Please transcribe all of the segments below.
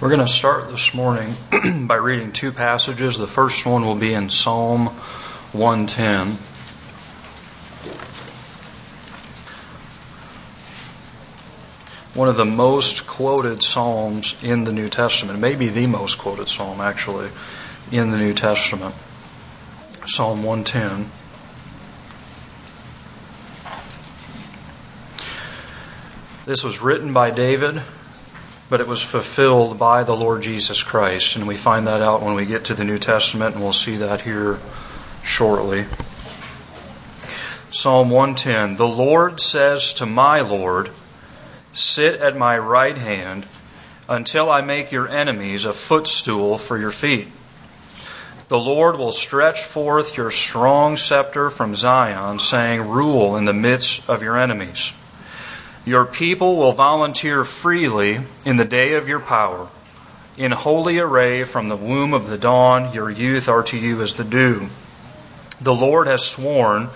We're going to start this morning by reading two passages. The first one will be in Psalm 110. One of the most quoted Psalms in the New Testament, maybe the most quoted Psalm actually in the New Testament. Psalm 110. This was written by David but it was fulfilled by the Lord Jesus Christ. And we find that out when we get to the New Testament, and we'll see that here shortly. Psalm 110 The Lord says to my Lord, Sit at my right hand until I make your enemies a footstool for your feet. The Lord will stretch forth your strong scepter from Zion, saying, Rule in the midst of your enemies. Your people will volunteer freely in the day of your power. In holy array from the womb of the dawn, your youth are to you as the dew. The Lord has sworn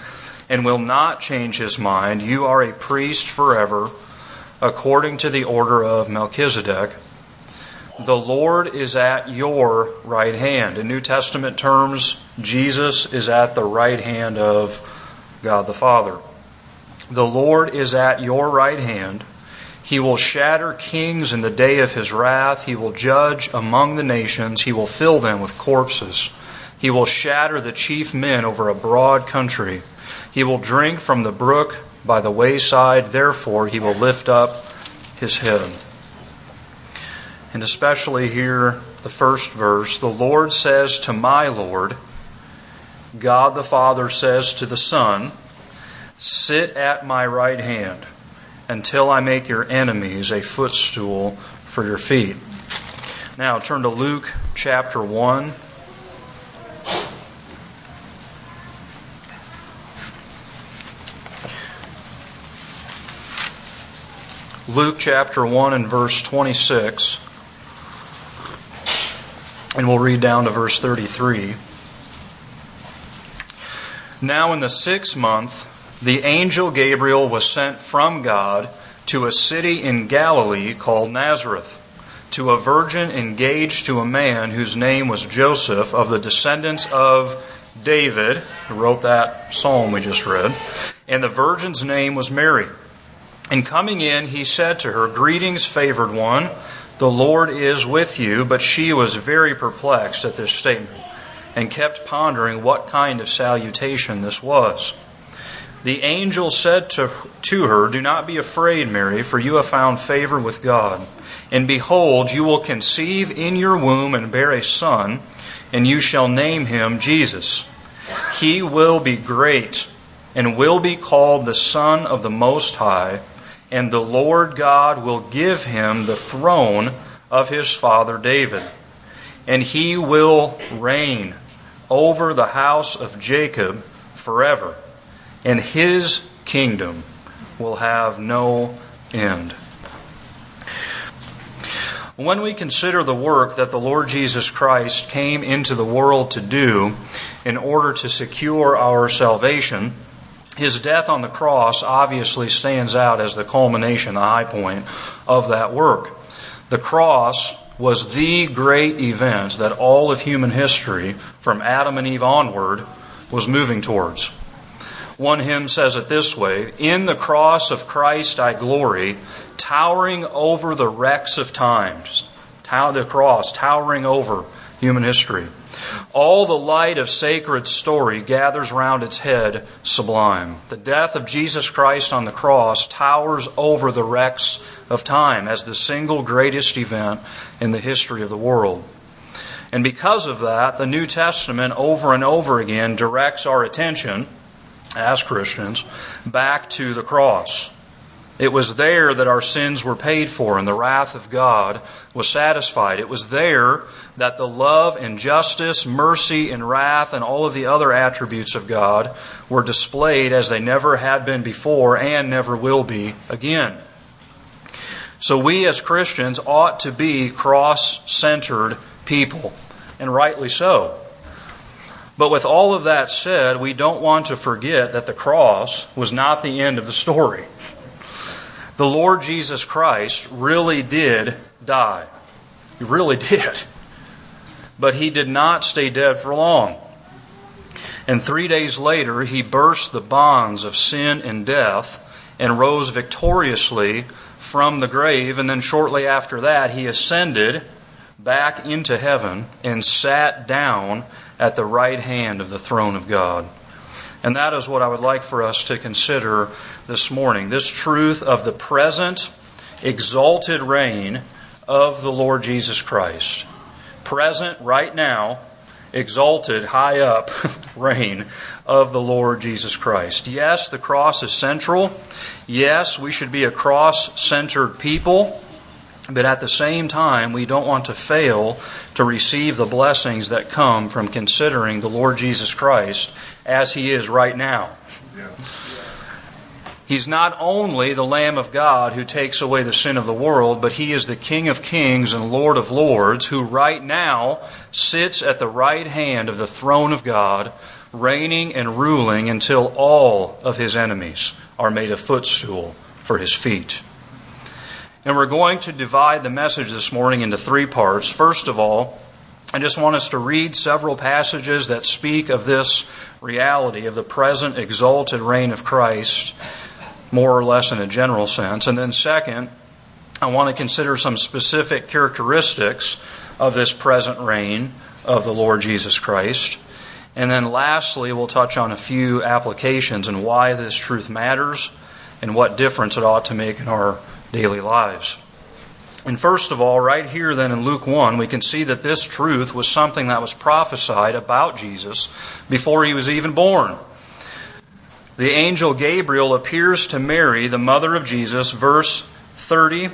and will not change his mind. You are a priest forever, according to the order of Melchizedek. The Lord is at your right hand. In New Testament terms, Jesus is at the right hand of God the Father. The Lord is at your right hand. He will shatter kings in the day of his wrath. He will judge among the nations. He will fill them with corpses. He will shatter the chief men over a broad country. He will drink from the brook by the wayside. Therefore, he will lift up his head. And especially here, the first verse the Lord says to my Lord, God the Father says to the Son, Sit at my right hand until I make your enemies a footstool for your feet. Now turn to Luke chapter 1. Luke chapter 1 and verse 26. And we'll read down to verse 33. Now, in the sixth month, the angel Gabriel was sent from God to a city in Galilee called Nazareth, to a virgin engaged to a man whose name was Joseph of the descendants of David, who wrote that psalm we just read, and the virgin's name was Mary. And coming in, he said to her, Greetings, favored one, the Lord is with you. But she was very perplexed at this statement and kept pondering what kind of salutation this was. The angel said to, to her, Do not be afraid, Mary, for you have found favor with God. And behold, you will conceive in your womb and bear a son, and you shall name him Jesus. He will be great and will be called the Son of the Most High, and the Lord God will give him the throne of his father David. And he will reign over the house of Jacob forever and his kingdom will have no end. When we consider the work that the Lord Jesus Christ came into the world to do in order to secure our salvation, his death on the cross obviously stands out as the culmination, the high point of that work. The cross was the great event that all of human history, from Adam and Eve onward, was moving towards. One hymn says it this way In the cross of Christ I glory, towering over the wrecks of time. Just the cross, towering over human history. All the light of sacred story gathers round its head sublime. The death of Jesus Christ on the cross towers over the wrecks of time as the single greatest event in the history of the world. And because of that, the New Testament over and over again directs our attention as Christians back to the cross. It was there that our sins were paid for and the wrath of God was satisfied. It was there that the love and justice, mercy and wrath, and all of the other attributes of God were displayed as they never had been before and never will be again. So we as Christians ought to be cross centered people, and rightly so. But with all of that said, we don't want to forget that the cross was not the end of the story. The Lord Jesus Christ really did die. He really did. But he did not stay dead for long. And three days later, he burst the bonds of sin and death and rose victoriously from the grave. And then shortly after that, he ascended back into heaven and sat down at the right hand of the throne of God. And that is what I would like for us to consider this morning. This truth of the present exalted reign of the Lord Jesus Christ. Present, right now, exalted, high up reign of the Lord Jesus Christ. Yes, the cross is central. Yes, we should be a cross centered people. But at the same time, we don't want to fail to receive the blessings that come from considering the Lord Jesus Christ as He is right now. He's not only the Lamb of God who takes away the sin of the world, but He is the King of kings and Lord of lords who right now sits at the right hand of the throne of God, reigning and ruling until all of His enemies are made a footstool for His feet. And we're going to divide the message this morning into three parts. First of all, I just want us to read several passages that speak of this reality of the present exalted reign of Christ, more or less in a general sense. And then, second, I want to consider some specific characteristics of this present reign of the Lord Jesus Christ. And then, lastly, we'll touch on a few applications and why this truth matters and what difference it ought to make in our daily lives. And first of all, right here then in Luke 1, we can see that this truth was something that was prophesied about Jesus before he was even born. The angel Gabriel appears to Mary, the mother of Jesus, verse 30.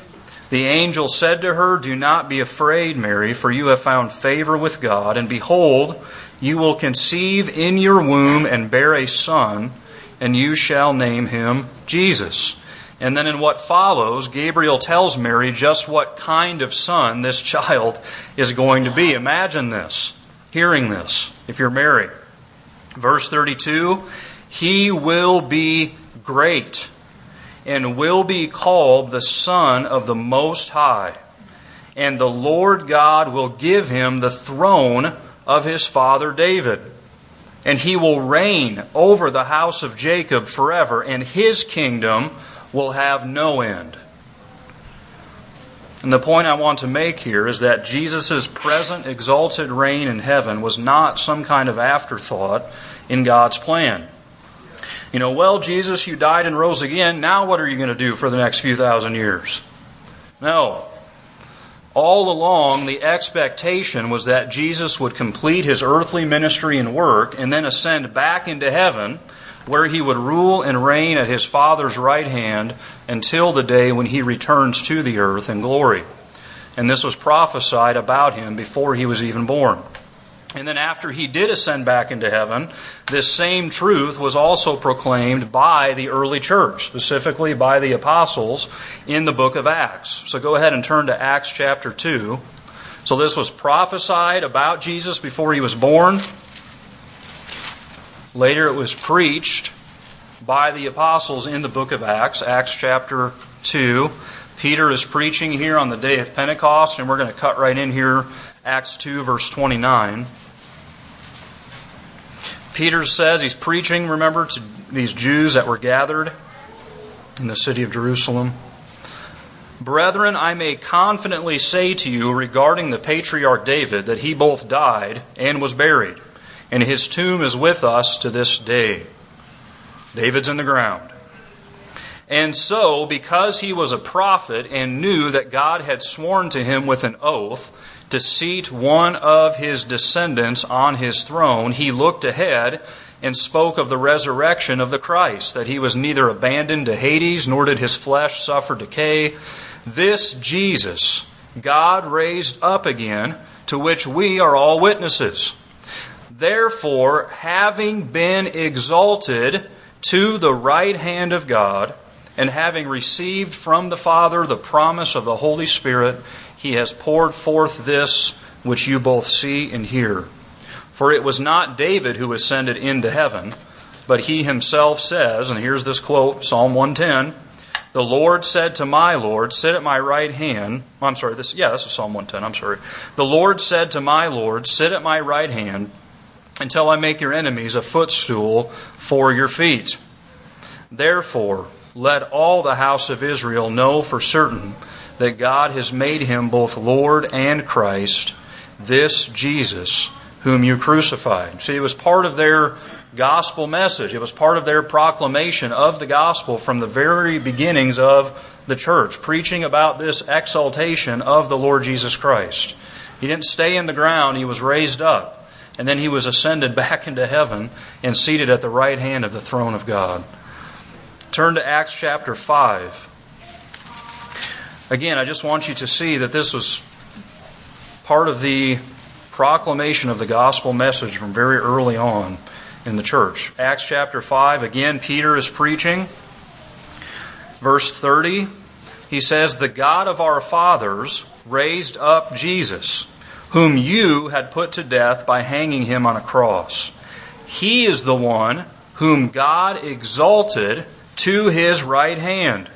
The angel said to her, Do not be afraid, Mary, for you have found favor with God, and behold, you will conceive in your womb and bear a son, and you shall name him Jesus. And then in what follows, Gabriel tells Mary just what kind of son this child is going to be. Imagine this, hearing this, if you're Mary. Verse 32 He will be great and will be called the Son of the Most High. And the Lord God will give him the throne of his father David. And he will reign over the house of Jacob forever, and his kingdom will have no end. And the point I want to make here is that Jesus' present exalted reign in heaven was not some kind of afterthought in God's plan. You know, well, Jesus, you died and rose again. Now what are you going to do for the next few thousand years? No. All along, the expectation was that Jesus would complete his earthly ministry and work and then ascend back into heaven where he would rule and reign at his Father's right hand until the day when he returns to the earth in glory. And this was prophesied about him before he was even born. And then, after he did ascend back into heaven, this same truth was also proclaimed by the early church, specifically by the apostles in the book of Acts. So go ahead and turn to Acts chapter 2. So, this was prophesied about Jesus before he was born. Later, it was preached by the apostles in the book of Acts, Acts chapter 2. Peter is preaching here on the day of Pentecost, and we're going to cut right in here, Acts 2, verse 29. Peter says he's preaching, remember, to these Jews that were gathered in the city of Jerusalem. Brethren, I may confidently say to you regarding the patriarch David that he both died and was buried and his tomb is with us to this day. David's in the ground. And so, because he was a prophet and knew that God had sworn to him with an oath to seat one of his descendants on his throne, he looked ahead and spoke of the resurrection of the Christ, that he was neither abandoned to Hades, nor did his flesh suffer decay. This Jesus God raised up again, to which we are all witnesses. Therefore, having been exalted to the right hand of God, and having received from the Father the promise of the Holy Spirit, he has poured forth this which you both see and hear. For it was not David who ascended into heaven, but he himself says, and here's this quote Psalm 110 The Lord said to my Lord, Sit at my right hand. I'm sorry, this yeah, this is Psalm 110. I'm sorry. The Lord said to my Lord, Sit at my right hand until I make your enemies a footstool for your feet. Therefore, let all the house of Israel know for certain that God has made him both Lord and Christ, this Jesus whom you crucified. See, it was part of their gospel message. It was part of their proclamation of the gospel from the very beginnings of the church, preaching about this exaltation of the Lord Jesus Christ. He didn't stay in the ground, he was raised up. And then he was ascended back into heaven and seated at the right hand of the throne of God. Turn to Acts chapter 5. Again, I just want you to see that this was part of the proclamation of the gospel message from very early on in the church. Acts chapter 5, again, Peter is preaching. Verse 30, he says, The God of our fathers raised up Jesus, whom you had put to death by hanging him on a cross. He is the one whom God exalted to his right hand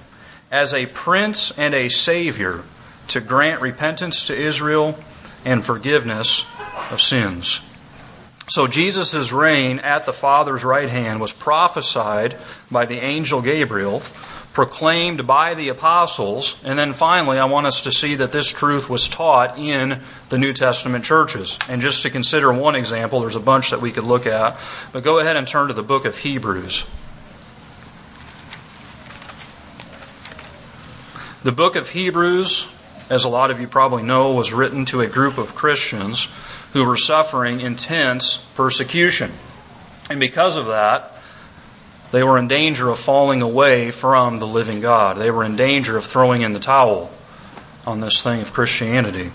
as a prince and a savior to grant repentance to Israel and forgiveness of sins. So Jesus' reign at the Father's right hand was prophesied by the angel Gabriel, proclaimed by the apostles, and then finally I want us to see that this truth was taught in the New Testament churches. And just to consider one example, there's a bunch that we could look at, but go ahead and turn to the book of Hebrews. The book of Hebrews, as a lot of you probably know, was written to a group of Christians who were suffering intense persecution. And because of that, they were in danger of falling away from the living God. They were in danger of throwing in the towel on this thing of Christianity.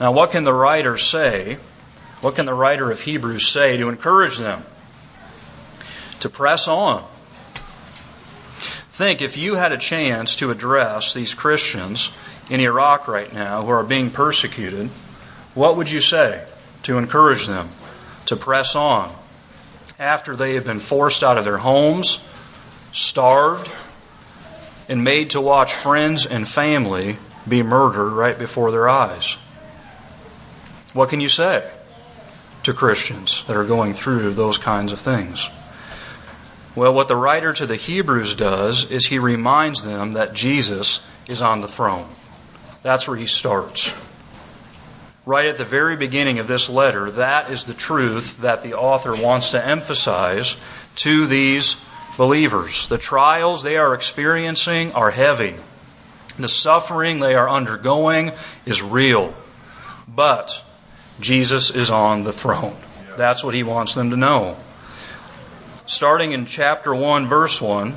Now, what can the writer say? What can the writer of Hebrews say to encourage them? To press on. Think if you had a chance to address these Christians in Iraq right now who are being persecuted what would you say to encourage them to press on after they have been forced out of their homes, starved, and made to watch friends and family be murdered right before their eyes? What can you say to Christians that are going through those kinds of things? Well, what the writer to the Hebrews does is he reminds them that Jesus is on the throne. That's where he starts right at the very beginning of this letter, that is the truth that the author wants to emphasize to these believers. The trials they are experiencing are heavy, the suffering they are undergoing is real. But Jesus is on the throne. That's what he wants them to know. Starting in chapter 1, verse 1.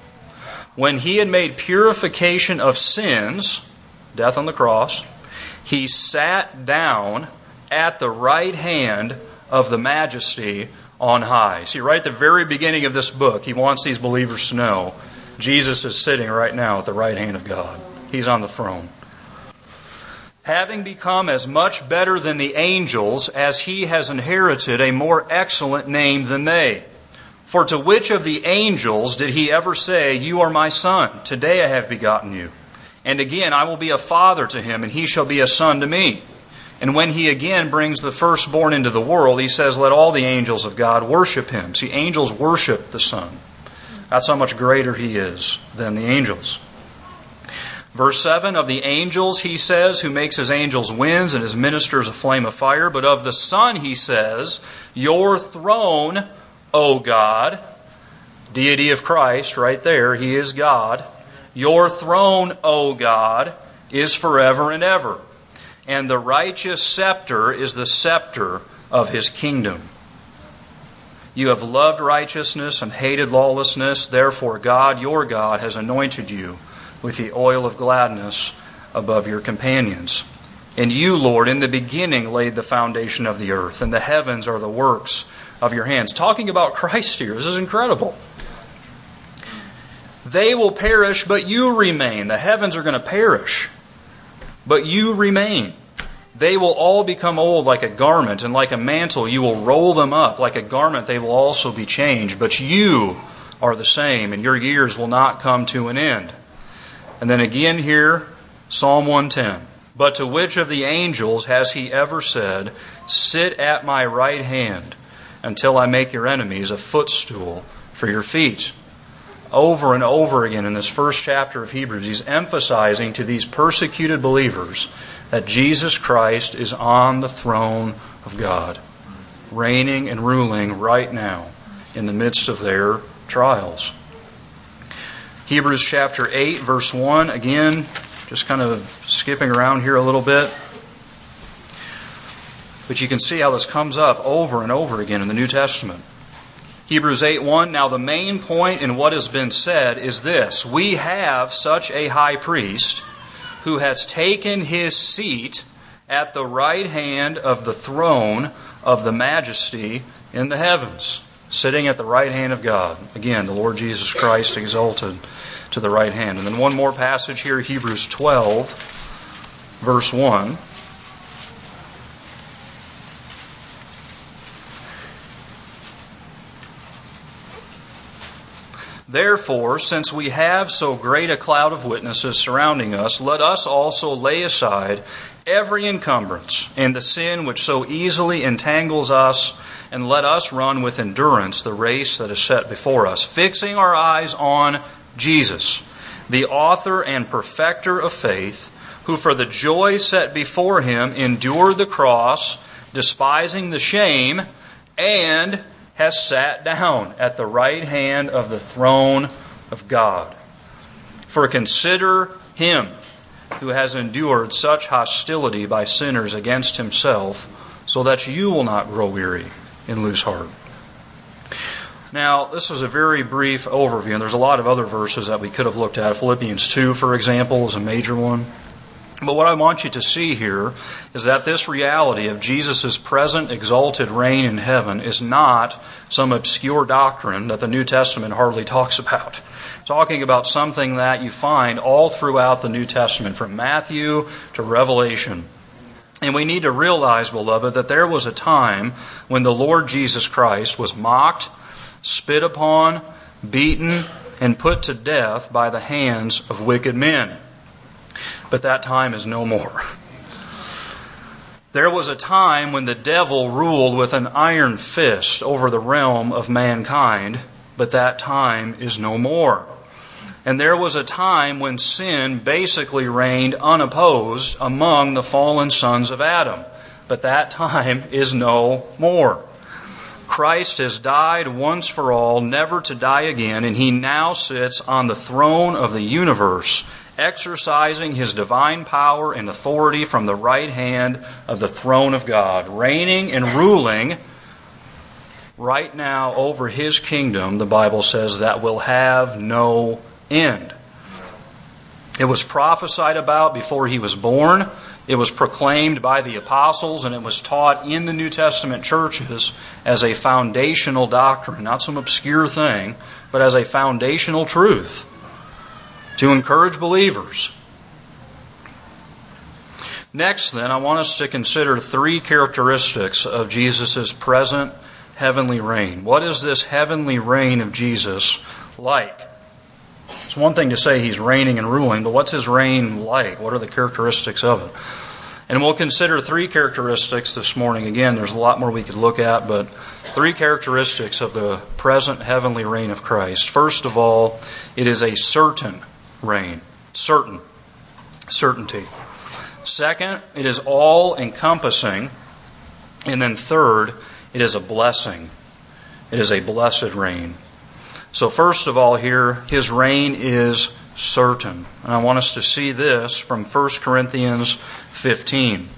when he had made purification of sins, death on the cross, he sat down at the right hand of the majesty on high. See, right at the very beginning of this book, he wants these believers to know Jesus is sitting right now at the right hand of God. He's on the throne. Having become as much better than the angels as he has inherited a more excellent name than they. For to which of the angels did he ever say, You are my son, today I have begotten you? And again, I will be a father to him, and he shall be a son to me. And when he again brings the firstborn into the world, he says, Let all the angels of God worship him. See, angels worship the Son. That's how much greater he is than the angels. Verse 7 Of the angels, he says, who makes his angels winds and his ministers a flame of fire. But of the Son, he says, Your throne, O God, deity of Christ, right there, He is God. Your throne, O God, is forever and ever. And the righteous scepter is the scepter of His kingdom. You have loved righteousness and hated lawlessness, therefore, God, your God, has anointed you with the oil of gladness above your companions. And you, Lord, in the beginning laid the foundation of the earth, and the heavens are the works of your hands. Talking about Christ here, this is incredible. They will perish, but you remain. The heavens are going to perish, but you remain. They will all become old like a garment, and like a mantle you will roll them up. Like a garment they will also be changed, but you are the same, and your years will not come to an end. And then again here, Psalm 110. But to which of the angels has he ever said, Sit at my right hand until I make your enemies a footstool for your feet? Over and over again in this first chapter of Hebrews, he's emphasizing to these persecuted believers that Jesus Christ is on the throne of God, reigning and ruling right now in the midst of their trials. Hebrews chapter 8, verse 1, again, just kind of skipping around here a little bit. But you can see how this comes up over and over again in the New Testament. Hebrews 8 1. Now, the main point in what has been said is this We have such a high priest who has taken his seat at the right hand of the throne of the majesty in the heavens, sitting at the right hand of God. Again, the Lord Jesus Christ exalted to the right hand. And then one more passage here, Hebrews 12, verse 1. Therefore, since we have so great a cloud of witnesses surrounding us, let us also lay aside every encumbrance and the sin which so easily entangles us, and let us run with endurance the race that is set before us, fixing our eyes on Jesus, the author and perfecter of faith, who for the joy set before him endured the cross, despising the shame, and has sat down at the right hand of the throne of God. For consider him who has endured such hostility by sinners against himself, so that you will not grow weary and lose heart. Now, this is a very brief overview, and there's a lot of other verses that we could have looked at. Philippians 2, for example, is a major one. But what I want you to see here is that this reality of Jesus' present exalted reign in heaven is not some obscure doctrine that the New Testament hardly talks about. Talking about something that you find all throughout the New Testament, from Matthew to Revelation. And we need to realize, beloved, that there was a time when the Lord Jesus Christ was mocked, spit upon, beaten, and put to death by the hands of wicked men but that time is no more. There was a time when the devil ruled with an iron fist over the realm of mankind, but that time is no more. And there was a time when sin basically reigned unopposed among the fallen sons of Adam, but that time is no more. Christ has died once for all, never to die again, and he now sits on the throne of the universe exercising his divine power and authority from the right hand of the throne of God, reigning and ruling right now over his kingdom, the Bible says, that will have no end. It was prophesied about before he was born. It was proclaimed by the apostles and it was taught in the New Testament churches as a foundational doctrine, not some obscure thing, but as a foundational truth to encourage believers. Next, then, I want us to consider three characteristics of Jesus' present heavenly reign. What is this heavenly reign of Jesus like? It's one thing to say he's reigning and ruling, but what's his reign like? What are the characteristics of it? And we'll consider three characteristics this morning. Again, there's a lot more we could look at, but three characteristics of the present heavenly reign of Christ. First of all, it is a certain reign. Certain. Certainty. Second, it is all encompassing. And then third, it is a blessing. It is a blessed reign. So, first of all, here, his reign is certain. And I want us to see this from 1 Corinthians 15.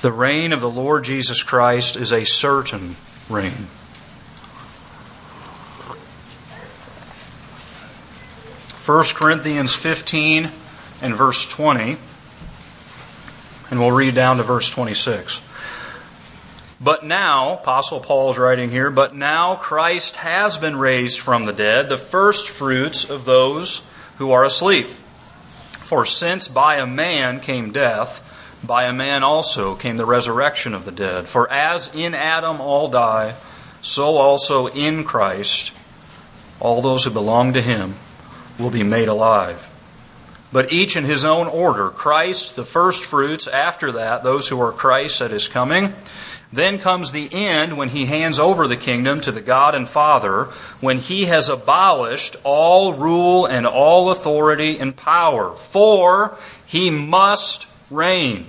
The reign of the Lord Jesus Christ is a certain reign. 1 Corinthians 15 and verse 20. And we'll read down to verse 26. But now, Apostle Paul is writing here, but now Christ has been raised from the dead, the first fruits of those who are asleep. For since by a man came death, by a man also came the resurrection of the dead. For as in Adam all die, so also in Christ all those who belong to him will be made alive. But each in his own order Christ, the first fruits, after that, those who are Christ at his coming then comes the end when he hands over the kingdom to the God and Father, when he has abolished all rule and all authority and power. For he must reign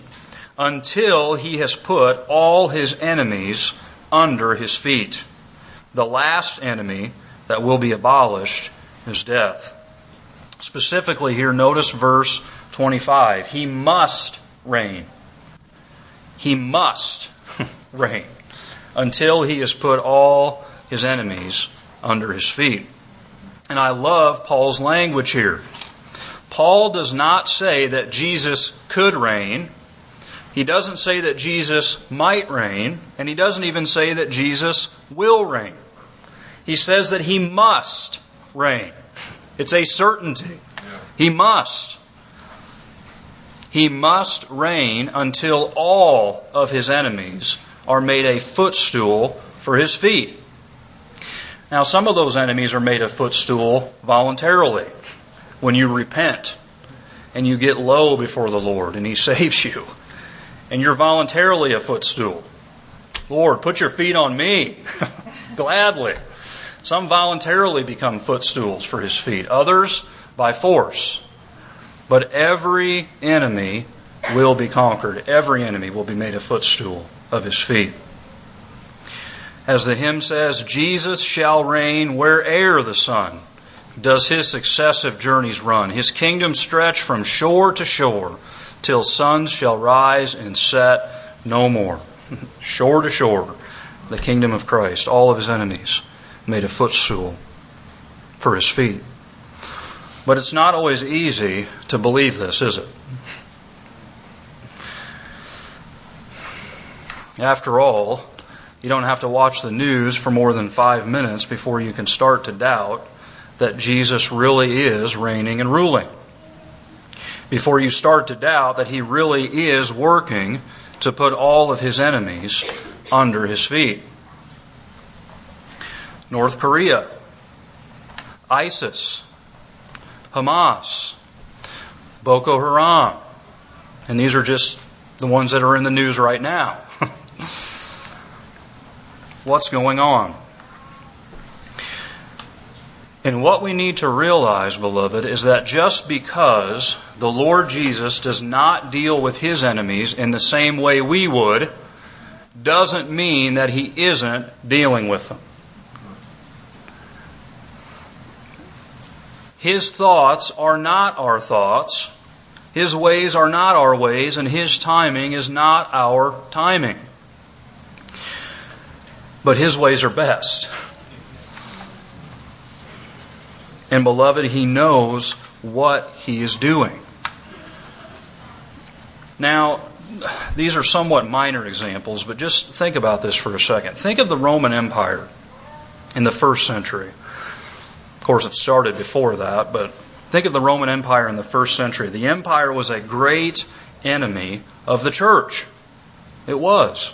until he has put all his enemies under his feet. The last enemy that will be abolished is death. Specifically, here, notice verse 25. He must reign. He must reign until he has put all his enemies under his feet. And I love Paul's language here. Paul does not say that Jesus could reign. He doesn't say that Jesus might reign, and he doesn't even say that Jesus will reign. He says that he must reign. It's a certainty. He must. He must reign until all of his enemies are made a footstool for his feet. Now, some of those enemies are made a footstool voluntarily when you repent and you get low before the Lord and he saves you. And you're voluntarily a footstool. Lord, put your feet on me. Gladly. Some voluntarily become footstools for his feet, others by force. But every enemy will be conquered. Every enemy will be made a footstool of his feet. As the hymn says, Jesus shall reign where'er the sun does his successive journeys run. His kingdom stretch from shore to shore till suns shall rise and set no more. shore to shore, the kingdom of Christ, all of his enemies made a footstool for his feet. But it's not always easy to believe this, is it? After all, you don't have to watch the news for more than five minutes before you can start to doubt that Jesus really is reigning and ruling. Before you start to doubt that he really is working to put all of his enemies under his feet. North Korea, ISIS, Hamas, Boko Haram, and these are just the ones that are in the news right now. What's going on? And what we need to realize, beloved, is that just because the Lord Jesus does not deal with his enemies in the same way we would, doesn't mean that he isn't dealing with them. His thoughts are not our thoughts. His ways are not our ways, and His timing is not our timing. But His ways are best. And beloved, He knows what He is doing. Now, these are somewhat minor examples, but just think about this for a second. Think of the Roman Empire in the first century. Of course, it started before that, but think of the Roman Empire in the first century. The empire was a great enemy of the church. It was.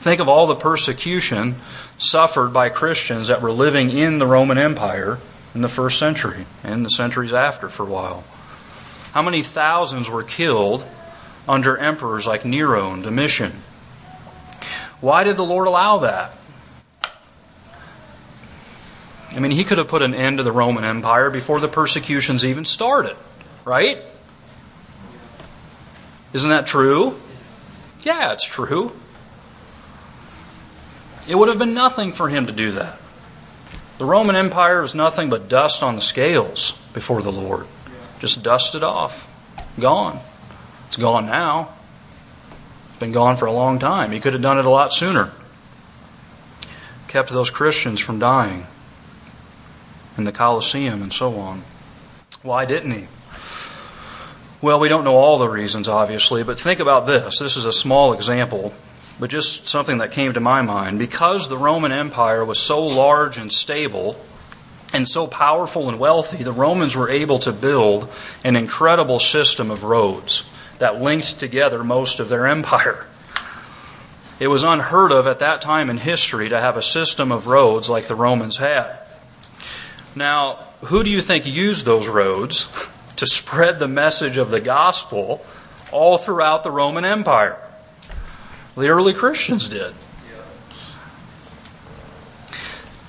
Think of all the persecution suffered by Christians that were living in the Roman Empire in the first century and the centuries after for a while. How many thousands were killed under emperors like Nero and Domitian? Why did the Lord allow that? I mean, he could have put an end to the Roman Empire before the persecutions even started, right? Isn't that true? Yeah, it's true. It would have been nothing for him to do that. The Roman Empire was nothing but dust on the scales before the Lord. Just dusted off. Gone. It's gone now. It's been gone for a long time. He could have done it a lot sooner. Kept those Christians from dying in the Colosseum and so on. Why didn't he? Well, we don't know all the reasons, obviously, but think about this. This is a small example, but just something that came to my mind. Because the Roman Empire was so large and stable, and so powerful and wealthy, the Romans were able to build an incredible system of roads that linked together most of their empire. It was unheard of at that time in history to have a system of roads like the Romans had. Now, who do you think used those roads to spread the message of the gospel all throughout the Roman Empire? The early Christians did.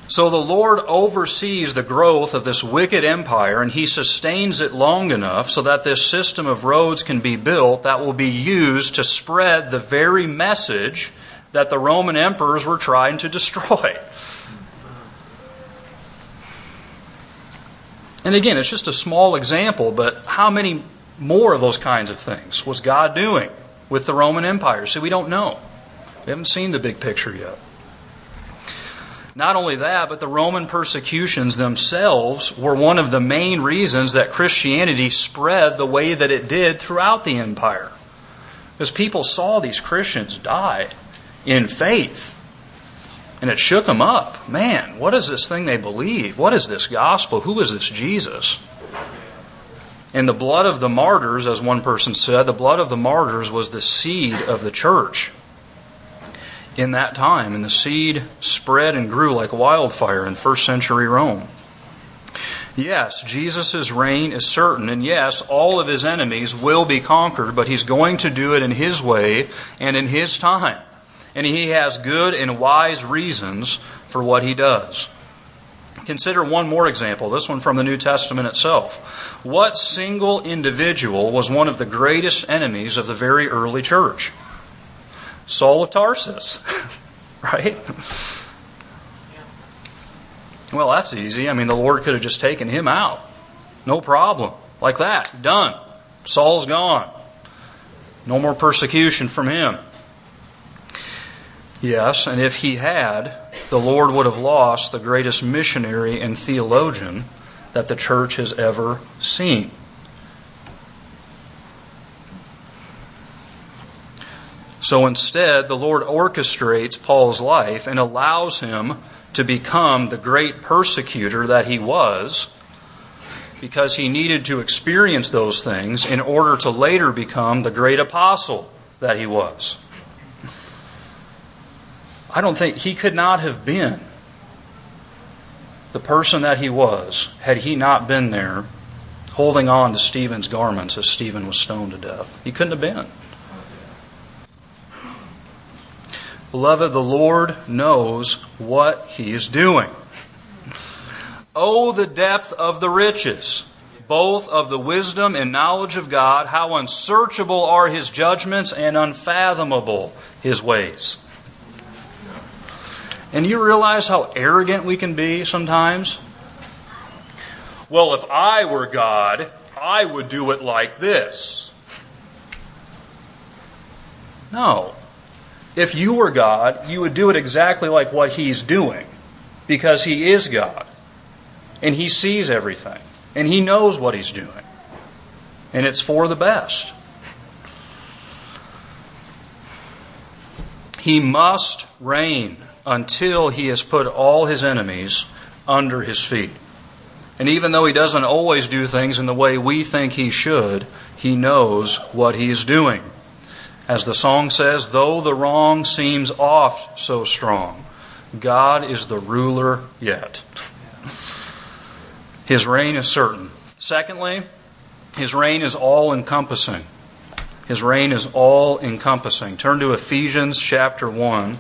So the Lord oversees the growth of this wicked empire and he sustains it long enough so that this system of roads can be built that will be used to spread the very message that the Roman emperors were trying to destroy. And again, it's just a small example, but how many more of those kinds of things was God doing with the Roman Empire? See, we don't know. We haven't seen the big picture yet. Not only that, but the Roman persecutions themselves were one of the main reasons that Christianity spread the way that it did throughout the empire. Because people saw these Christians die in faith. And it shook them up. Man, what is this thing they believe? What is this gospel? Who is this Jesus? And the blood of the martyrs, as one person said, the blood of the martyrs was the seed of the church in that time, and the seed spread and grew like wildfire in first century Rome. Yes, Jesus' reign is certain, and yes, all of his enemies will be conquered, but he's going to do it in his way and in his time. And he has good and wise reasons for what he does. Consider one more example, this one from the New Testament itself. What single individual was one of the greatest enemies of the very early church? Saul of Tarsus, right? Well, that's easy. I mean, the Lord could have just taken him out. No problem. Like that. Done. Saul's gone. No more persecution from him. Yes, and if he had, the Lord would have lost the greatest missionary and theologian that the church has ever seen. So instead, the Lord orchestrates Paul's life and allows him to become the great persecutor that he was because he needed to experience those things in order to later become the great apostle that he was. I don't think he could not have been the person that he was had he not been there holding on to Stephen's garments as Stephen was stoned to death. He couldn't have been. Beloved, the Lord knows what He is doing. Oh, the depth of the riches, both of the wisdom and knowledge of God, how unsearchable are His judgments and unfathomable His ways. And you realize how arrogant we can be sometimes? Well, if I were God, I would do it like this. No. If you were God, you would do it exactly like what He's doing because He is God. And He sees everything. And He knows what He's doing. And it's for the best. He must reign until He has put all His enemies under His feet. And even though He doesn't always do things in the way we think He should, He knows what He's doing. As the song says, though the wrong seems oft so strong, God is the ruler yet. His reign is certain. Secondly, his reign is all encompassing. His reign is all encompassing. Turn to Ephesians chapter 1.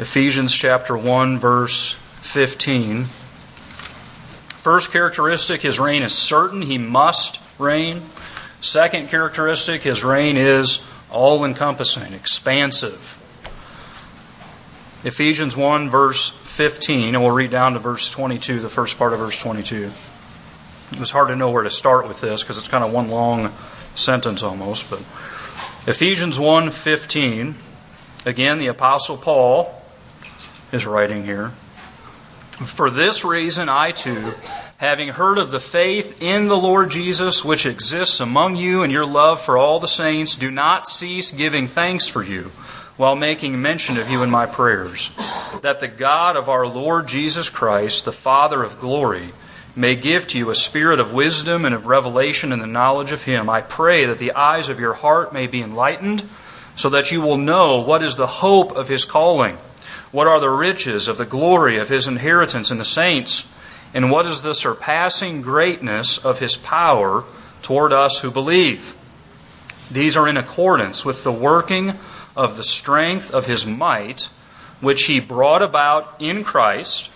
Ephesians chapter 1, verse 15. First characteristic his reign is certain. He must reign. Second characteristic, his reign is all encompassing, expansive. Ephesians 1, verse 15, and we'll read down to verse 22, the first part of verse 22. It was hard to know where to start with this because it's kind of one long sentence almost, but Ephesians 1:15 again the apostle Paul is writing here for this reason I too having heard of the faith in the Lord Jesus which exists among you and your love for all the saints, do not cease giving thanks for you while making mention of you in my prayers, that the God of our Lord Jesus Christ, the Father of glory, may give to you a spirit of wisdom and of revelation in the knowledge of him. I pray that the eyes of your heart may be enlightened, so that you will know what is the hope of his calling, what are the riches of the glory of his inheritance in the saints and what is the surpassing greatness of his power toward us who believe? These are in accordance with the working of the strength of his might, which he brought about in Christ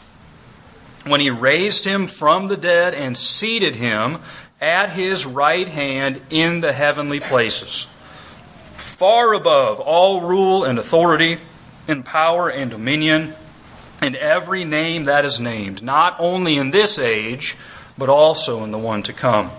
when he raised him from the dead and seated him at his right hand in the heavenly places, far above all rule and authority, and power and dominion in every name that is named, not only in this age, but also in the one to come.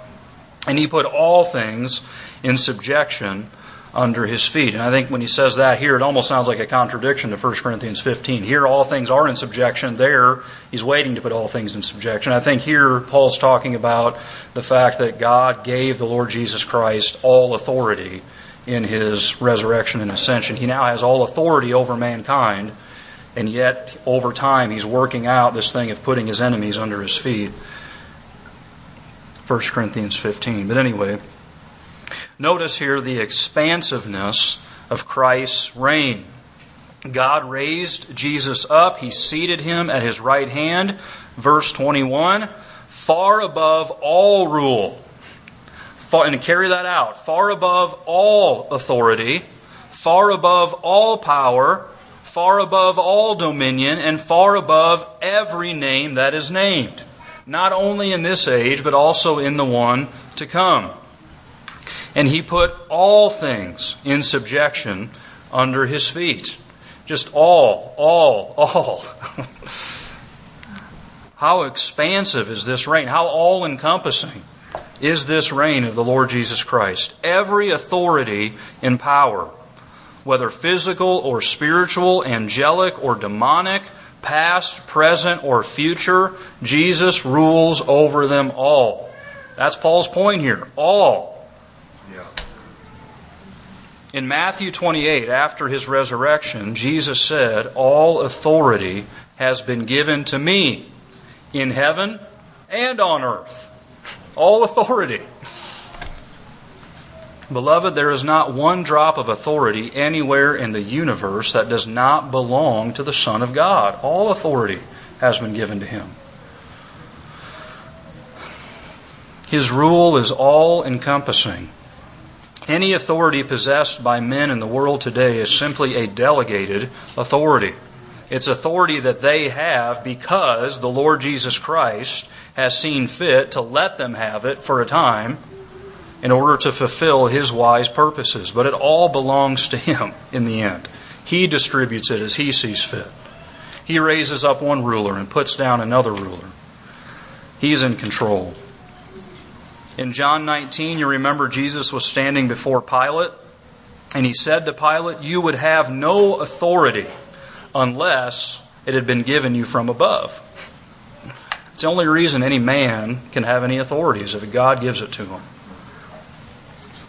And he put all things in subjection under his feet. And I think when he says that here, it almost sounds like a contradiction to 1 Corinthians 15. Here, all things are in subjection. There, he's waiting to put all things in subjection. I think here, Paul's talking about the fact that God gave the Lord Jesus Christ all authority in his resurrection and ascension. He now has all authority over mankind and yet, over time, he's working out this thing of putting his enemies under his feet. 1 Corinthians 15. But anyway, notice here the expansiveness of Christ's reign. God raised Jesus up, he seated him at his right hand. Verse 21 far above all rule. And carry that out. Far above all authority, far above all power far above all dominion and far above every name that is named, not only in this age, but also in the one to come. And he put all things in subjection under his feet. Just all, all, all. How expansive is this reign? How all encompassing is this reign of the Lord Jesus Christ? Every authority and power whether physical or spiritual, angelic or demonic, past, present, or future, Jesus rules over them all. That's Paul's point here. All. Yeah. In Matthew 28, after his resurrection, Jesus said, All authority has been given to me in heaven and on earth. All authority. Beloved, there is not one drop of authority anywhere in the universe that does not belong to the Son of God. All authority has been given to him. His rule is all encompassing. Any authority possessed by men in the world today is simply a delegated authority. It's authority that they have because the Lord Jesus Christ has seen fit to let them have it for a time in order to fulfill his wise purposes. But it all belongs to him in the end. He distributes it as he sees fit. He raises up one ruler and puts down another ruler. He's in control. In John 19, you remember Jesus was standing before Pilate, and he said to Pilate, You would have no authority unless it had been given you from above. It's the only reason any man can have any authority is if God gives it to him.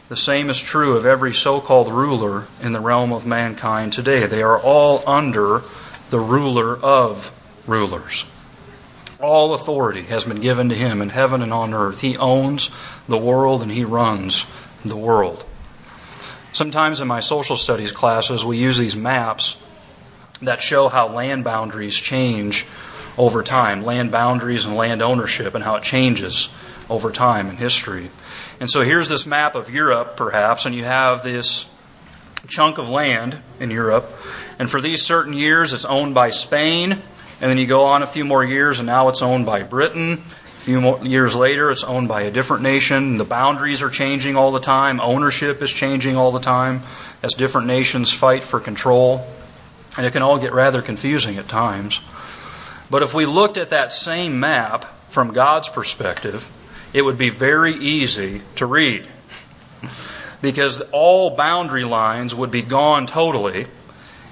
The same is true of every so called ruler in the realm of mankind today. They are all under the ruler of rulers. All authority has been given to him in heaven and on earth. He owns the world and he runs the world. Sometimes in my social studies classes, we use these maps that show how land boundaries change over time land boundaries and land ownership, and how it changes over time in history. And so here's this map of Europe, perhaps, and you have this chunk of land in Europe. And for these certain years, it's owned by Spain. And then you go on a few more years, and now it's owned by Britain. A few more years later, it's owned by a different nation. The boundaries are changing all the time. Ownership is changing all the time as different nations fight for control. And it can all get rather confusing at times. But if we looked at that same map from God's perspective, it would be very easy to read. Because all boundary lines would be gone totally,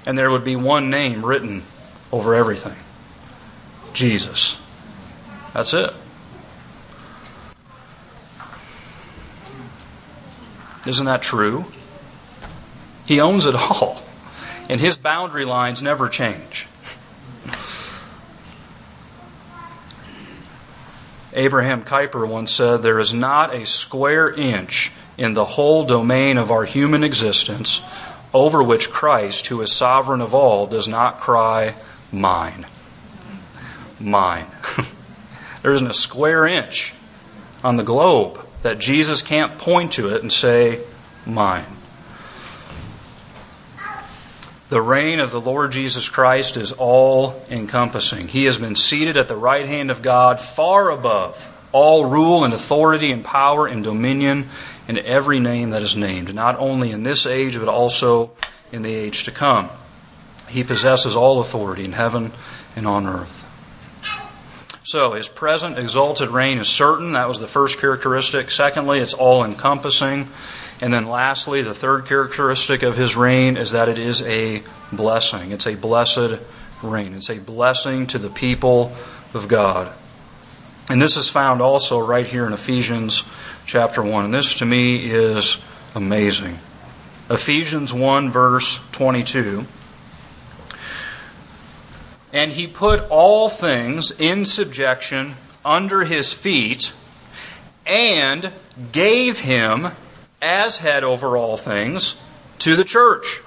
and there would be one name written over everything Jesus. That's it. Isn't that true? He owns it all, and his boundary lines never change. Abraham Kuyper once said, There is not a square inch in the whole domain of our human existence over which Christ, who is sovereign of all, does not cry, Mine. Mine. there isn't a square inch on the globe that Jesus can't point to it and say, Mine. The reign of the Lord Jesus Christ is all encompassing. He has been seated at the right hand of God, far above all rule and authority and power and dominion and every name that is named, not only in this age, but also in the age to come. He possesses all authority in heaven and on earth. So, his present exalted reign is certain. That was the first characteristic. Secondly, it's all encompassing. And then lastly, the third characteristic of his reign is that it is a blessing. It's a blessed reign. It's a blessing to the people of God. And this is found also right here in Ephesians chapter 1. And this to me is amazing. Ephesians 1, verse 22. And he put all things in subjection under his feet and gave him as head over all things to the church,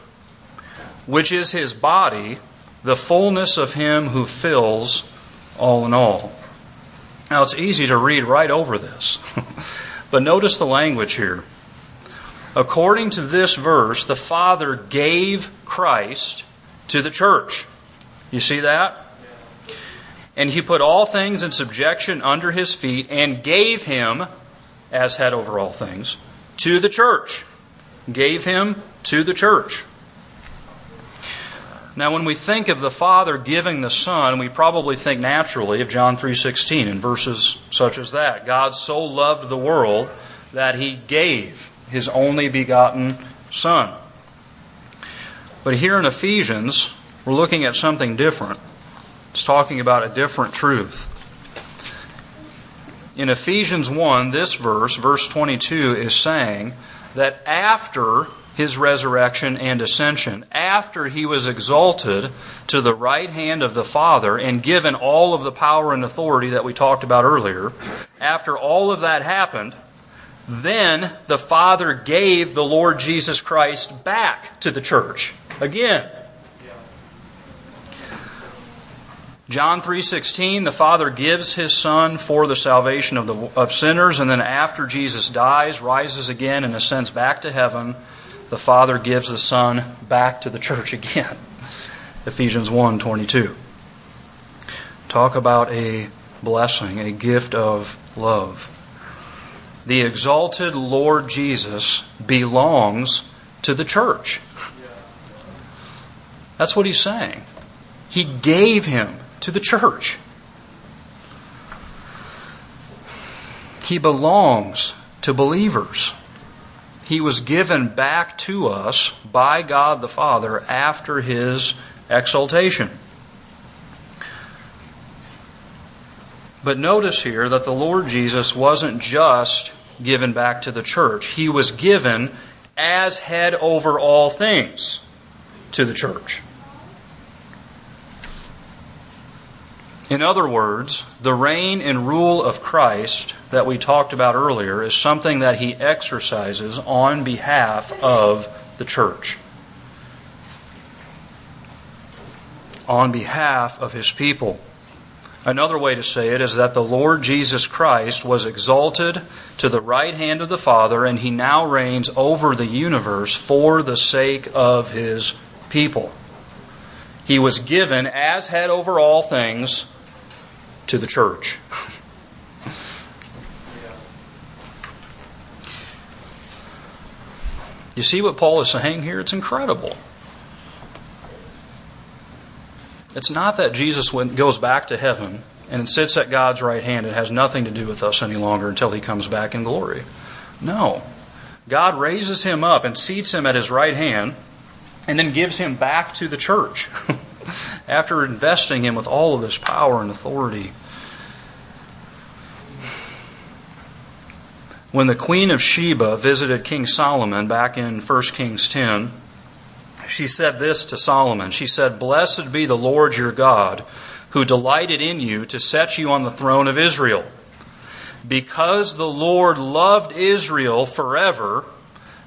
which is his body, the fullness of him who fills all in all. Now, it's easy to read right over this, but notice the language here. According to this verse, the Father gave Christ to the church. You see that? And he put all things in subjection under his feet and gave him as head over all things to the church. Gave him to the church. Now when we think of the Father giving the Son, we probably think naturally of John 3:16 and verses such as that. God so loved the world that he gave his only begotten Son. But here in Ephesians, we're looking at something different. It's talking about a different truth in Ephesians 1, this verse, verse 22, is saying that after his resurrection and ascension, after he was exalted to the right hand of the Father and given all of the power and authority that we talked about earlier, after all of that happened, then the Father gave the Lord Jesus Christ back to the church. Again, John 3:16 the Father gives his son for the salvation of the of sinners and then after Jesus dies rises again and ascends back to heaven the Father gives the son back to the church again. Ephesians 1:22. Talk about a blessing, a gift of love. The exalted Lord Jesus belongs to the church. That's what he's saying. He gave him to the church. He belongs to believers. He was given back to us by God the Father after his exaltation. But notice here that the Lord Jesus wasn't just given back to the church, he was given as head over all things to the church. In other words, the reign and rule of Christ that we talked about earlier is something that he exercises on behalf of the church, on behalf of his people. Another way to say it is that the Lord Jesus Christ was exalted to the right hand of the Father, and he now reigns over the universe for the sake of his people. He was given as head over all things to the church. You see what Paul is saying here? It's incredible. It's not that Jesus goes back to heaven and sits at God's right hand. and has nothing to do with us any longer until he comes back in glory. No. God raises him up and seats him at his right hand and then gives him back to the church. after investing him with all of this power and authority. When the Queen of Sheba visited King Solomon back in 1 Kings 10, she said this to Solomon. She said, Blessed be the Lord your God, who delighted in you to set you on the throne of Israel. Because the Lord loved Israel forever,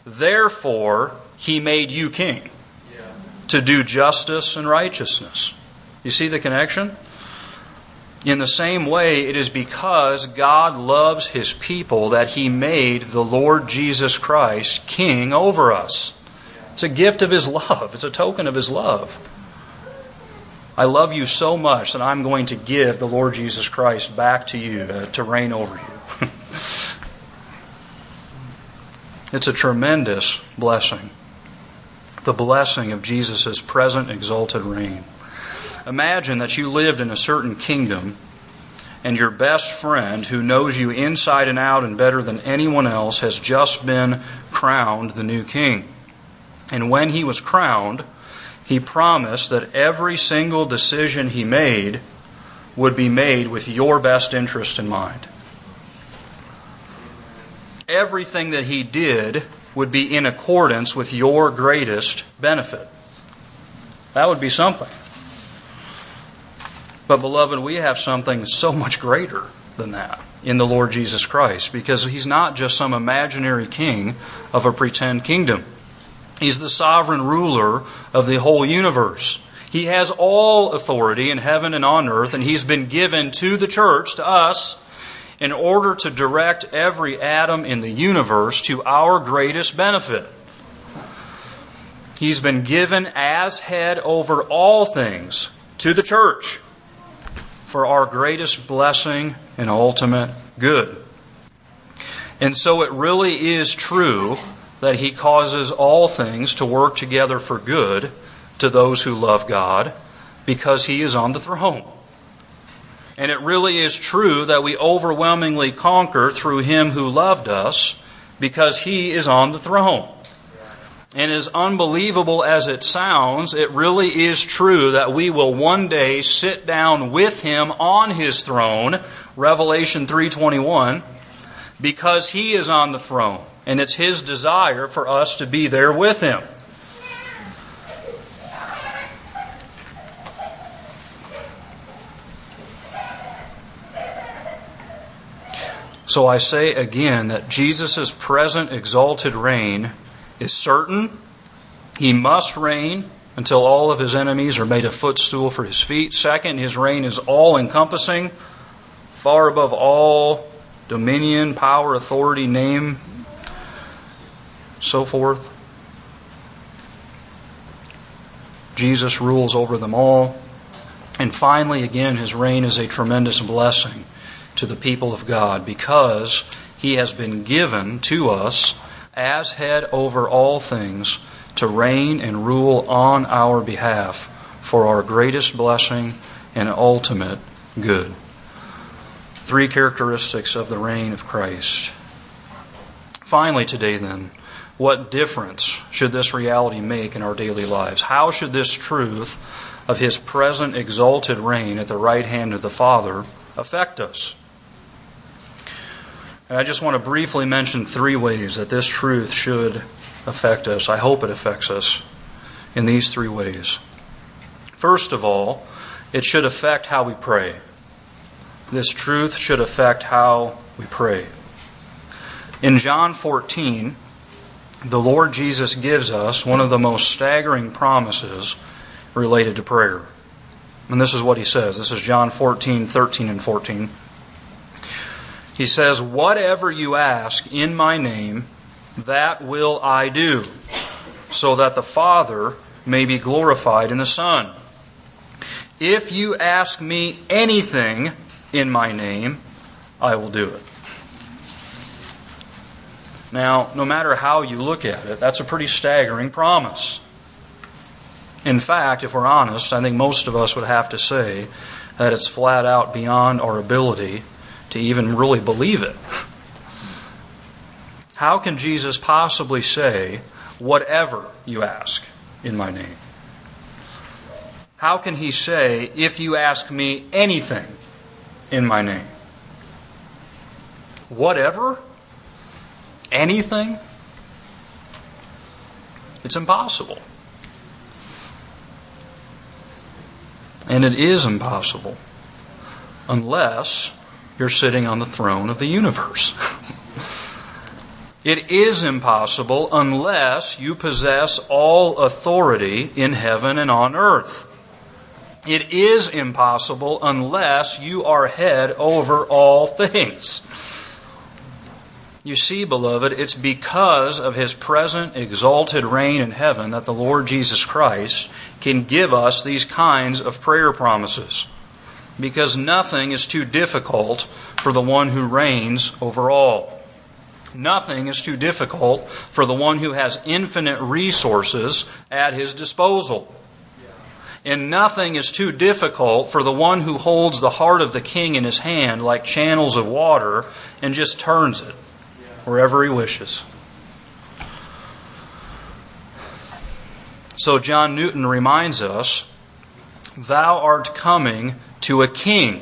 therefore he made you king to do justice and righteousness. You see the connection? In the same way, it is because God loves his people that he made the Lord Jesus Christ king over us. It's a gift of his love, it's a token of his love. I love you so much that I'm going to give the Lord Jesus Christ back to you uh, to reign over you. it's a tremendous blessing. The blessing of Jesus' present exalted reign. Imagine that you lived in a certain kingdom and your best friend, who knows you inside and out and better than anyone else, has just been crowned the new king. And when he was crowned, he promised that every single decision he made would be made with your best interest in mind. Everything that he did would be in accordance with your greatest benefit. That would be something. But, beloved, we have something so much greater than that in the Lord Jesus Christ because he's not just some imaginary king of a pretend kingdom. He's the sovereign ruler of the whole universe. He has all authority in heaven and on earth, and he's been given to the church, to us, in order to direct every atom in the universe to our greatest benefit. He's been given as head over all things to the church for our greatest blessing and ultimate good. And so it really is true that He causes all things to work together for good to those who love God because He is on the throne. And it really is true that we overwhelmingly conquer through Him who loved us because He is on the throne. And as unbelievable as it sounds, it really is true that we will one day sit down with him on his throne, Revelation 3:21, because he is on the throne, and it's his desire for us to be there with him. So I say again that Jesus' present exalted reign is certain. He must reign until all of his enemies are made a footstool for his feet. Second, his reign is all encompassing, far above all dominion, power, authority, name, so forth. Jesus rules over them all. And finally, again, his reign is a tremendous blessing to the people of God because he has been given to us as head over all things to reign and rule on our behalf for our greatest blessing and ultimate good. Three characteristics of the reign of Christ. Finally, today, then, what difference should this reality make in our daily lives? How should this truth of His present exalted reign at the right hand of the Father affect us? And I just want to briefly mention three ways that this truth should affect us. I hope it affects us in these three ways. First of all, it should affect how we pray. This truth should affect how we pray. In John 14, the Lord Jesus gives us one of the most staggering promises related to prayer. And this is what he says. This is John 14, 13, and 14. He says, Whatever you ask in my name, that will I do, so that the Father may be glorified in the Son. If you ask me anything in my name, I will do it. Now, no matter how you look at it, that's a pretty staggering promise. In fact, if we're honest, I think most of us would have to say that it's flat out beyond our ability to even really believe it. How can Jesus possibly say, whatever you ask in my name? How can he say, if you ask me anything in my name? Whatever? anything? It's impossible. And it is impossible unless you're sitting on the throne of the universe. it is impossible unless you possess all authority in heaven and on earth. It is impossible unless you are head over all things. You see, beloved, it's because of his present exalted reign in heaven that the Lord Jesus Christ can give us these kinds of prayer promises. Because nothing is too difficult for the one who reigns over all. Nothing is too difficult for the one who has infinite resources at his disposal. And nothing is too difficult for the one who holds the heart of the king in his hand like channels of water and just turns it wherever he wishes. So John Newton reminds us Thou art coming to a king.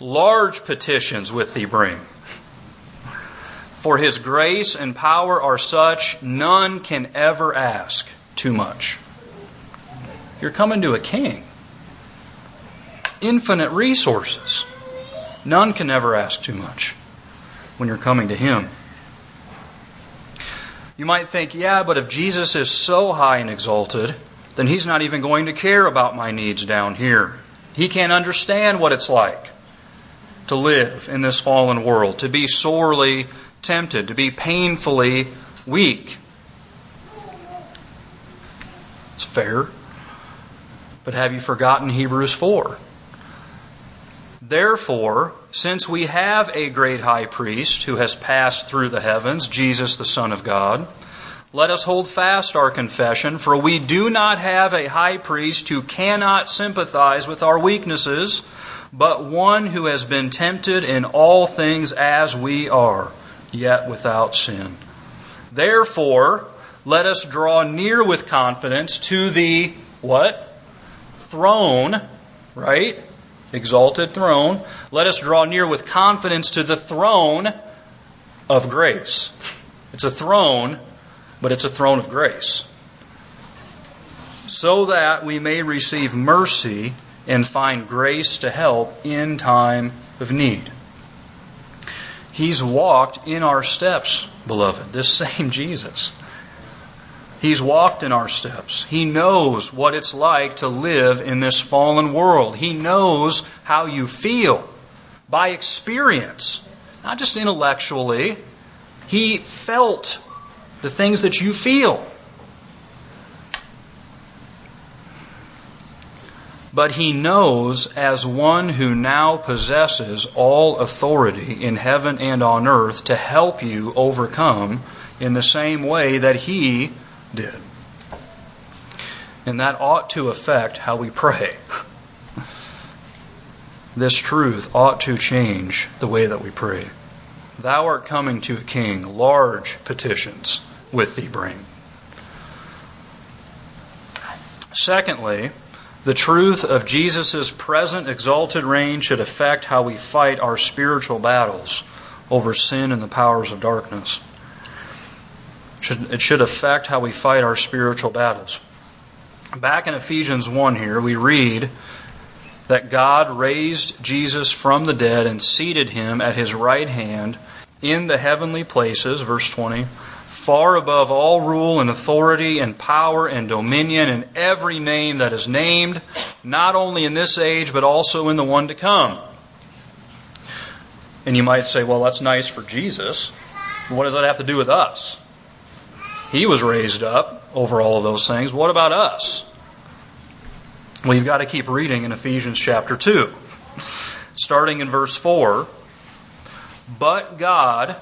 Large petitions with thee bring. For his grace and power are such, none can ever ask too much. You're coming to a king. Infinite resources. None can ever ask too much when you're coming to him. You might think, yeah, but if Jesus is so high and exalted, then he's not even going to care about my needs down here. He can't understand what it's like to live in this fallen world, to be sorely tempted, to be painfully weak. It's fair. But have you forgotten Hebrews 4? Therefore, since we have a great high priest who has passed through the heavens, Jesus the Son of God, let us hold fast our confession, for we do not have a high priest who cannot sympathize with our weaknesses, but one who has been tempted in all things as we are, yet without sin. Therefore, let us draw near with confidence to the what? Throne, right? Exalted throne. Let us draw near with confidence to the throne of grace. It's a throne but it's a throne of grace. So that we may receive mercy and find grace to help in time of need. He's walked in our steps, beloved, this same Jesus. He's walked in our steps. He knows what it's like to live in this fallen world. He knows how you feel by experience, not just intellectually. He felt the things that you feel. But he knows, as one who now possesses all authority in heaven and on earth, to help you overcome in the same way that he did. And that ought to affect how we pray. This truth ought to change the way that we pray. Thou art coming to a king, large petitions with thee bring. Secondly, the truth of Jesus' present exalted reign should affect how we fight our spiritual battles over sin and the powers of darkness. It should affect how we fight our spiritual battles. Back in Ephesians 1 here, we read that God raised Jesus from the dead and seated him at his right hand in the heavenly places, verse 20 far above all rule and authority and power and dominion and every name that is named, not only in this age, but also in the one to come. And you might say, well, that's nice for Jesus. What does that have to do with us? He was raised up over all of those things. What about us? Well, you've got to keep reading in Ephesians chapter 2. Starting in verse 4. But God,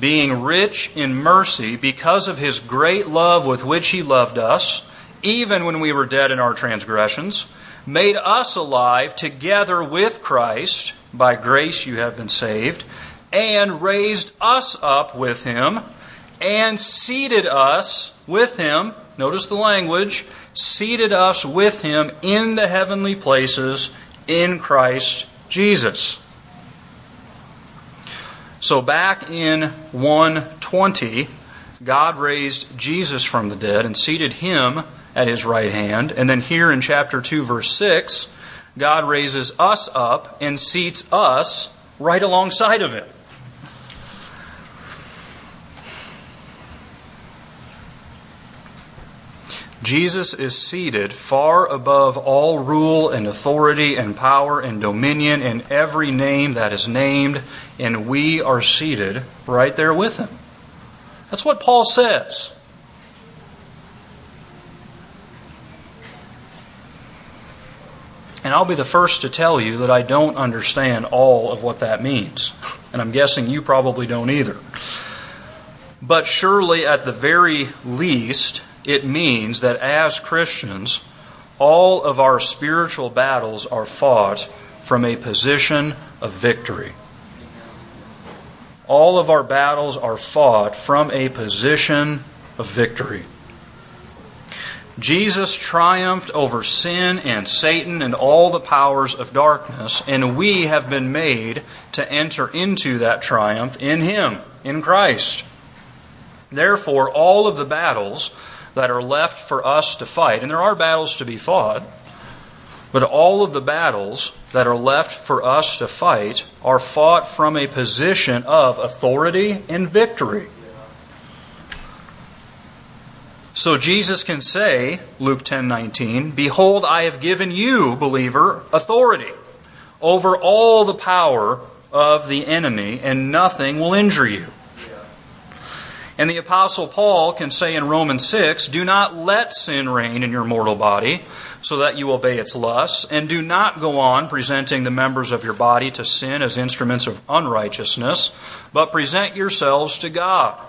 being rich in mercy because of his great love with which he loved us, even when we were dead in our transgressions, made us alive together with Christ. By grace you have been saved, and raised us up with him, and seated us with him. Notice the language seated us with him in the heavenly places in Christ Jesus. So back in 120, God raised Jesus from the dead and seated him at his right hand. And then here in chapter 2, verse 6, God raises us up and seats us right alongside of him. Jesus is seated far above all rule and authority and power and dominion in every name that is named, and we are seated right there with him. That's what Paul says. And I'll be the first to tell you that I don't understand all of what that means. And I'm guessing you probably don't either. But surely, at the very least, it means that as Christians, all of our spiritual battles are fought from a position of victory. All of our battles are fought from a position of victory. Jesus triumphed over sin and Satan and all the powers of darkness, and we have been made to enter into that triumph in Him, in Christ. Therefore, all of the battles that are left for us to fight, and there are battles to be fought, but all of the battles that are left for us to fight are fought from a position of authority and victory. So Jesus can say, Luke 10:19, "Behold, I have given you, believer, authority over all the power of the enemy, and nothing will injure you." And the Apostle Paul can say in Romans 6 Do not let sin reign in your mortal body, so that you obey its lusts, and do not go on presenting the members of your body to sin as instruments of unrighteousness, but present yourselves to God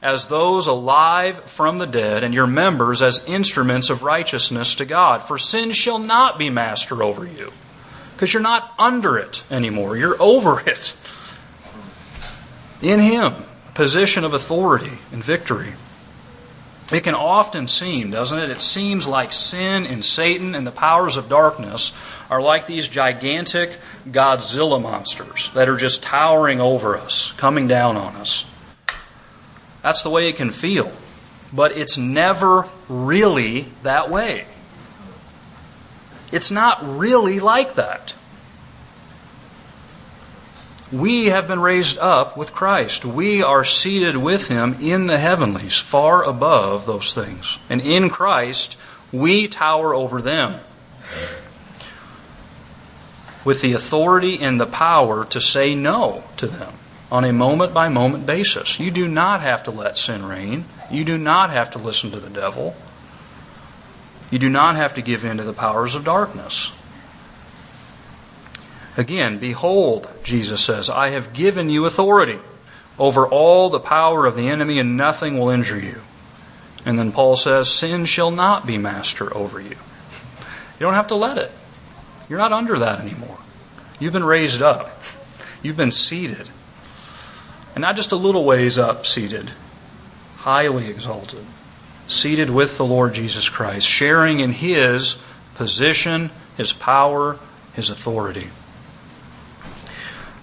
as those alive from the dead, and your members as instruments of righteousness to God. For sin shall not be master over you, because you're not under it anymore, you're over it. In Him position of authority and victory. It can often seem, doesn't it? It seems like sin and Satan and the powers of darkness are like these gigantic Godzilla monsters that are just towering over us, coming down on us. That's the way it can feel. But it's never really that way. It's not really like that. We have been raised up with Christ. We are seated with Him in the heavenlies, far above those things. And in Christ, we tower over them with the authority and the power to say no to them on a moment by moment basis. You do not have to let sin reign. You do not have to listen to the devil. You do not have to give in to the powers of darkness. Again, behold, Jesus says, I have given you authority over all the power of the enemy, and nothing will injure you. And then Paul says, Sin shall not be master over you. You don't have to let it. You're not under that anymore. You've been raised up, you've been seated. And not just a little ways up, seated, highly exalted, seated with the Lord Jesus Christ, sharing in His position, His power, His authority.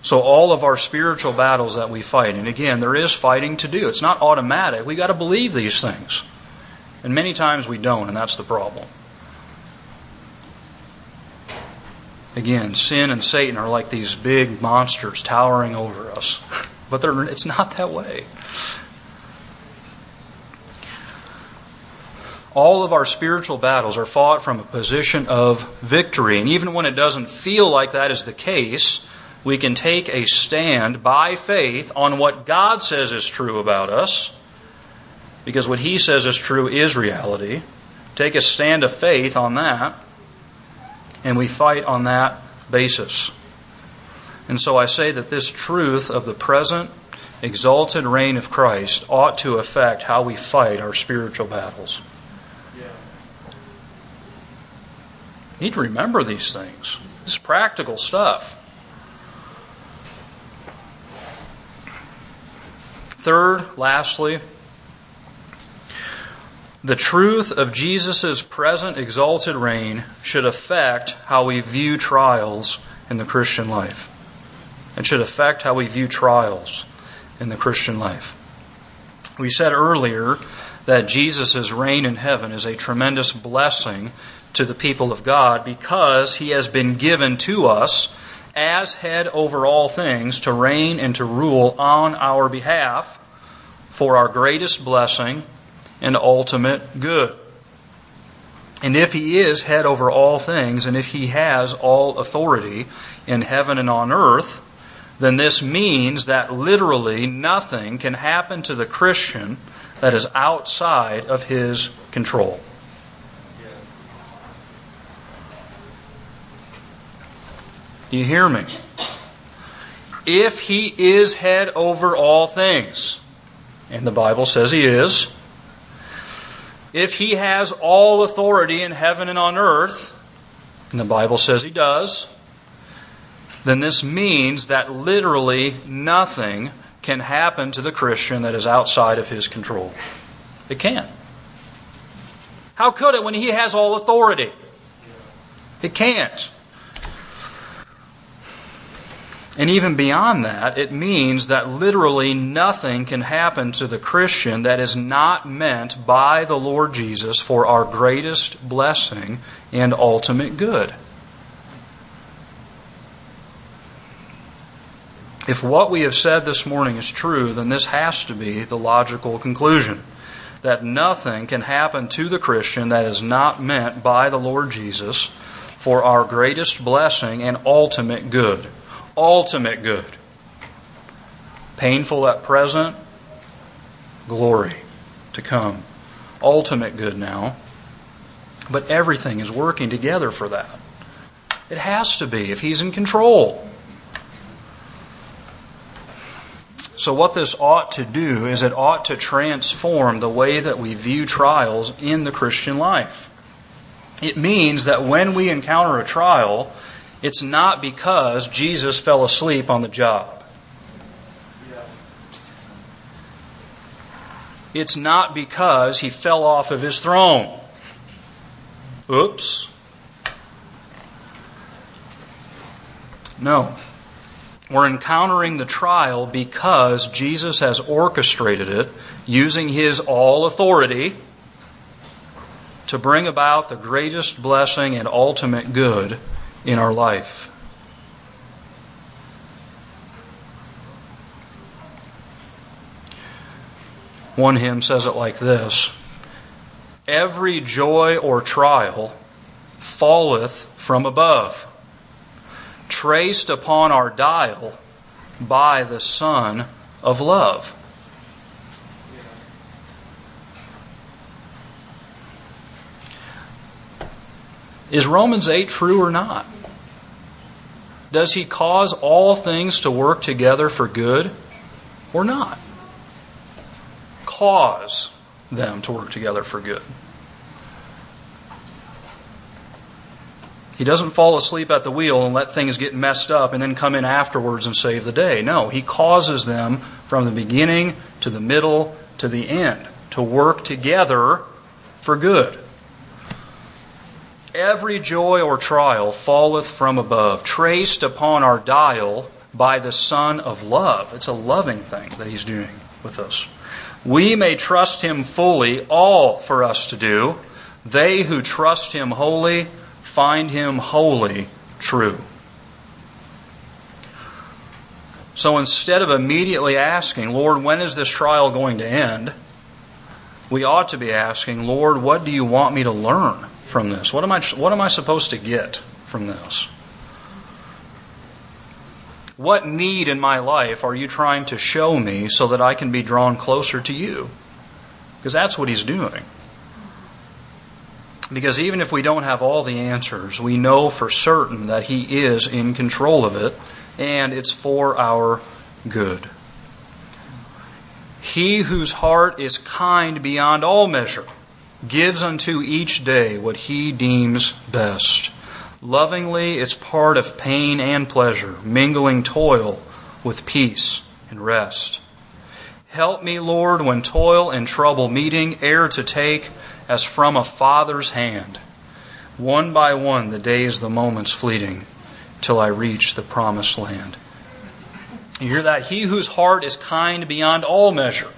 So, all of our spiritual battles that we fight, and again, there is fighting to do. It's not automatic. we got to believe these things. And many times we don't, and that's the problem. Again, sin and Satan are like these big monsters towering over us. But it's not that way. All of our spiritual battles are fought from a position of victory. And even when it doesn't feel like that is the case, we can take a stand by faith on what God says is true about us, because what He says is true is reality. Take a stand of faith on that, and we fight on that basis. And so I say that this truth of the present exalted reign of Christ ought to affect how we fight our spiritual battles. Need to remember these things. It's practical stuff. Third, lastly, the truth of Jesus' present exalted reign should affect how we view trials in the Christian life. It should affect how we view trials in the Christian life. We said earlier that Jesus' reign in heaven is a tremendous blessing to the people of God because he has been given to us as head over all things to reign and to rule on our behalf for our greatest blessing and ultimate good. And if he is head over all things, and if he has all authority in heaven and on earth, then this means that literally nothing can happen to the Christian that is outside of his control. Do you hear me? If he is head over all things, and the Bible says he is, if he has all authority in heaven and on earth, and the Bible says he does, then this means that literally nothing can happen to the Christian that is outside of his control. It can't. How could it when he has all authority? It can't. And even beyond that, it means that literally nothing can happen to the Christian that is not meant by the Lord Jesus for our greatest blessing and ultimate good. If what we have said this morning is true, then this has to be the logical conclusion that nothing can happen to the Christian that is not meant by the Lord Jesus for our greatest blessing and ultimate good ultimate good. Painful at present, glory to come. Ultimate good now. But everything is working together for that. It has to be if He's in control. So, what this ought to do is it ought to transform the way that we view trials in the Christian life. It means that when we encounter a trial, it's not because Jesus fell asleep on the job. It's not because he fell off of his throne. Oops. No. We're encountering the trial because Jesus has orchestrated it using his all authority to bring about the greatest blessing and ultimate good in our life. One hymn says it like this Every joy or trial falleth from above, traced upon our dial by the Sun of love. Is Romans 8 true or not? Does he cause all things to work together for good or not? Cause them to work together for good. He doesn't fall asleep at the wheel and let things get messed up and then come in afterwards and save the day. No, he causes them from the beginning to the middle to the end to work together for good. Every joy or trial falleth from above, traced upon our dial by the Son of love. It's a loving thing that He's doing with us. We may trust Him fully, all for us to do. They who trust Him wholly find Him wholly true. So instead of immediately asking, Lord, when is this trial going to end? We ought to be asking, Lord, what do you want me to learn? From this? What am I, what am I supposed to get from this? What need in my life are you trying to show me so that I can be drawn closer to you? Because that's what he's doing. Because even if we don't have all the answers, we know for certain that he is in control of it and it's for our good. He whose heart is kind beyond all measure gives unto each day what he deems best. Lovingly, it's part of pain and pleasure, mingling toil with peace and rest. Help me, Lord, when toil and trouble meeting, e'er to take as from a father's hand. One by one, the days, the moments fleeting, till I reach the promised land. You hear that? He whose heart is kind beyond all measure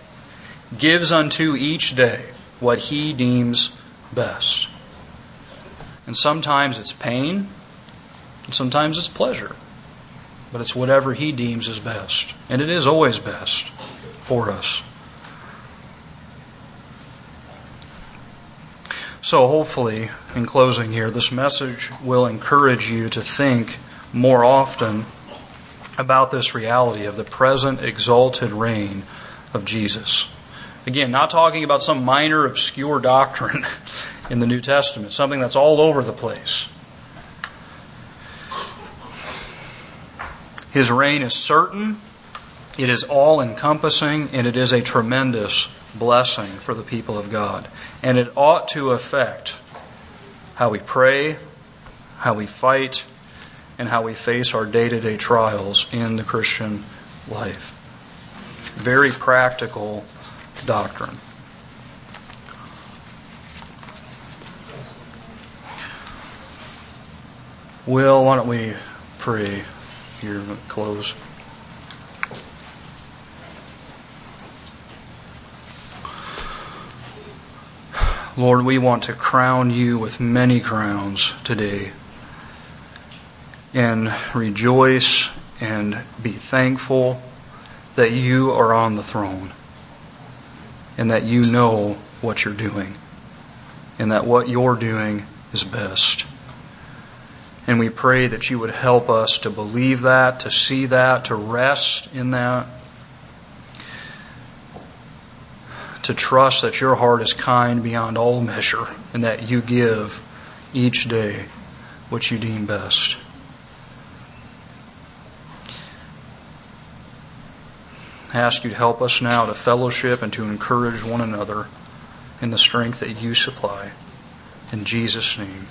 gives unto each day what he deems best. And sometimes it's pain, and sometimes it's pleasure. But it's whatever he deems is best. And it is always best for us. So, hopefully, in closing here, this message will encourage you to think more often about this reality of the present exalted reign of Jesus. Again, not talking about some minor, obscure doctrine in the New Testament, something that's all over the place. His reign is certain, it is all encompassing, and it is a tremendous blessing for the people of God. And it ought to affect how we pray, how we fight, and how we face our day to day trials in the Christian life. Very practical doctrine. Will, why don't we pray here close? Lord, we want to crown you with many crowns today and rejoice and be thankful that you are on the throne and that you know what you're doing and that what you're doing is best. And we pray that you would help us to believe that, to see that, to rest in that, to trust that your heart is kind beyond all measure and that you give each day what you deem best. Ask you to help us now to fellowship and to encourage one another in the strength that you supply. In Jesus' name.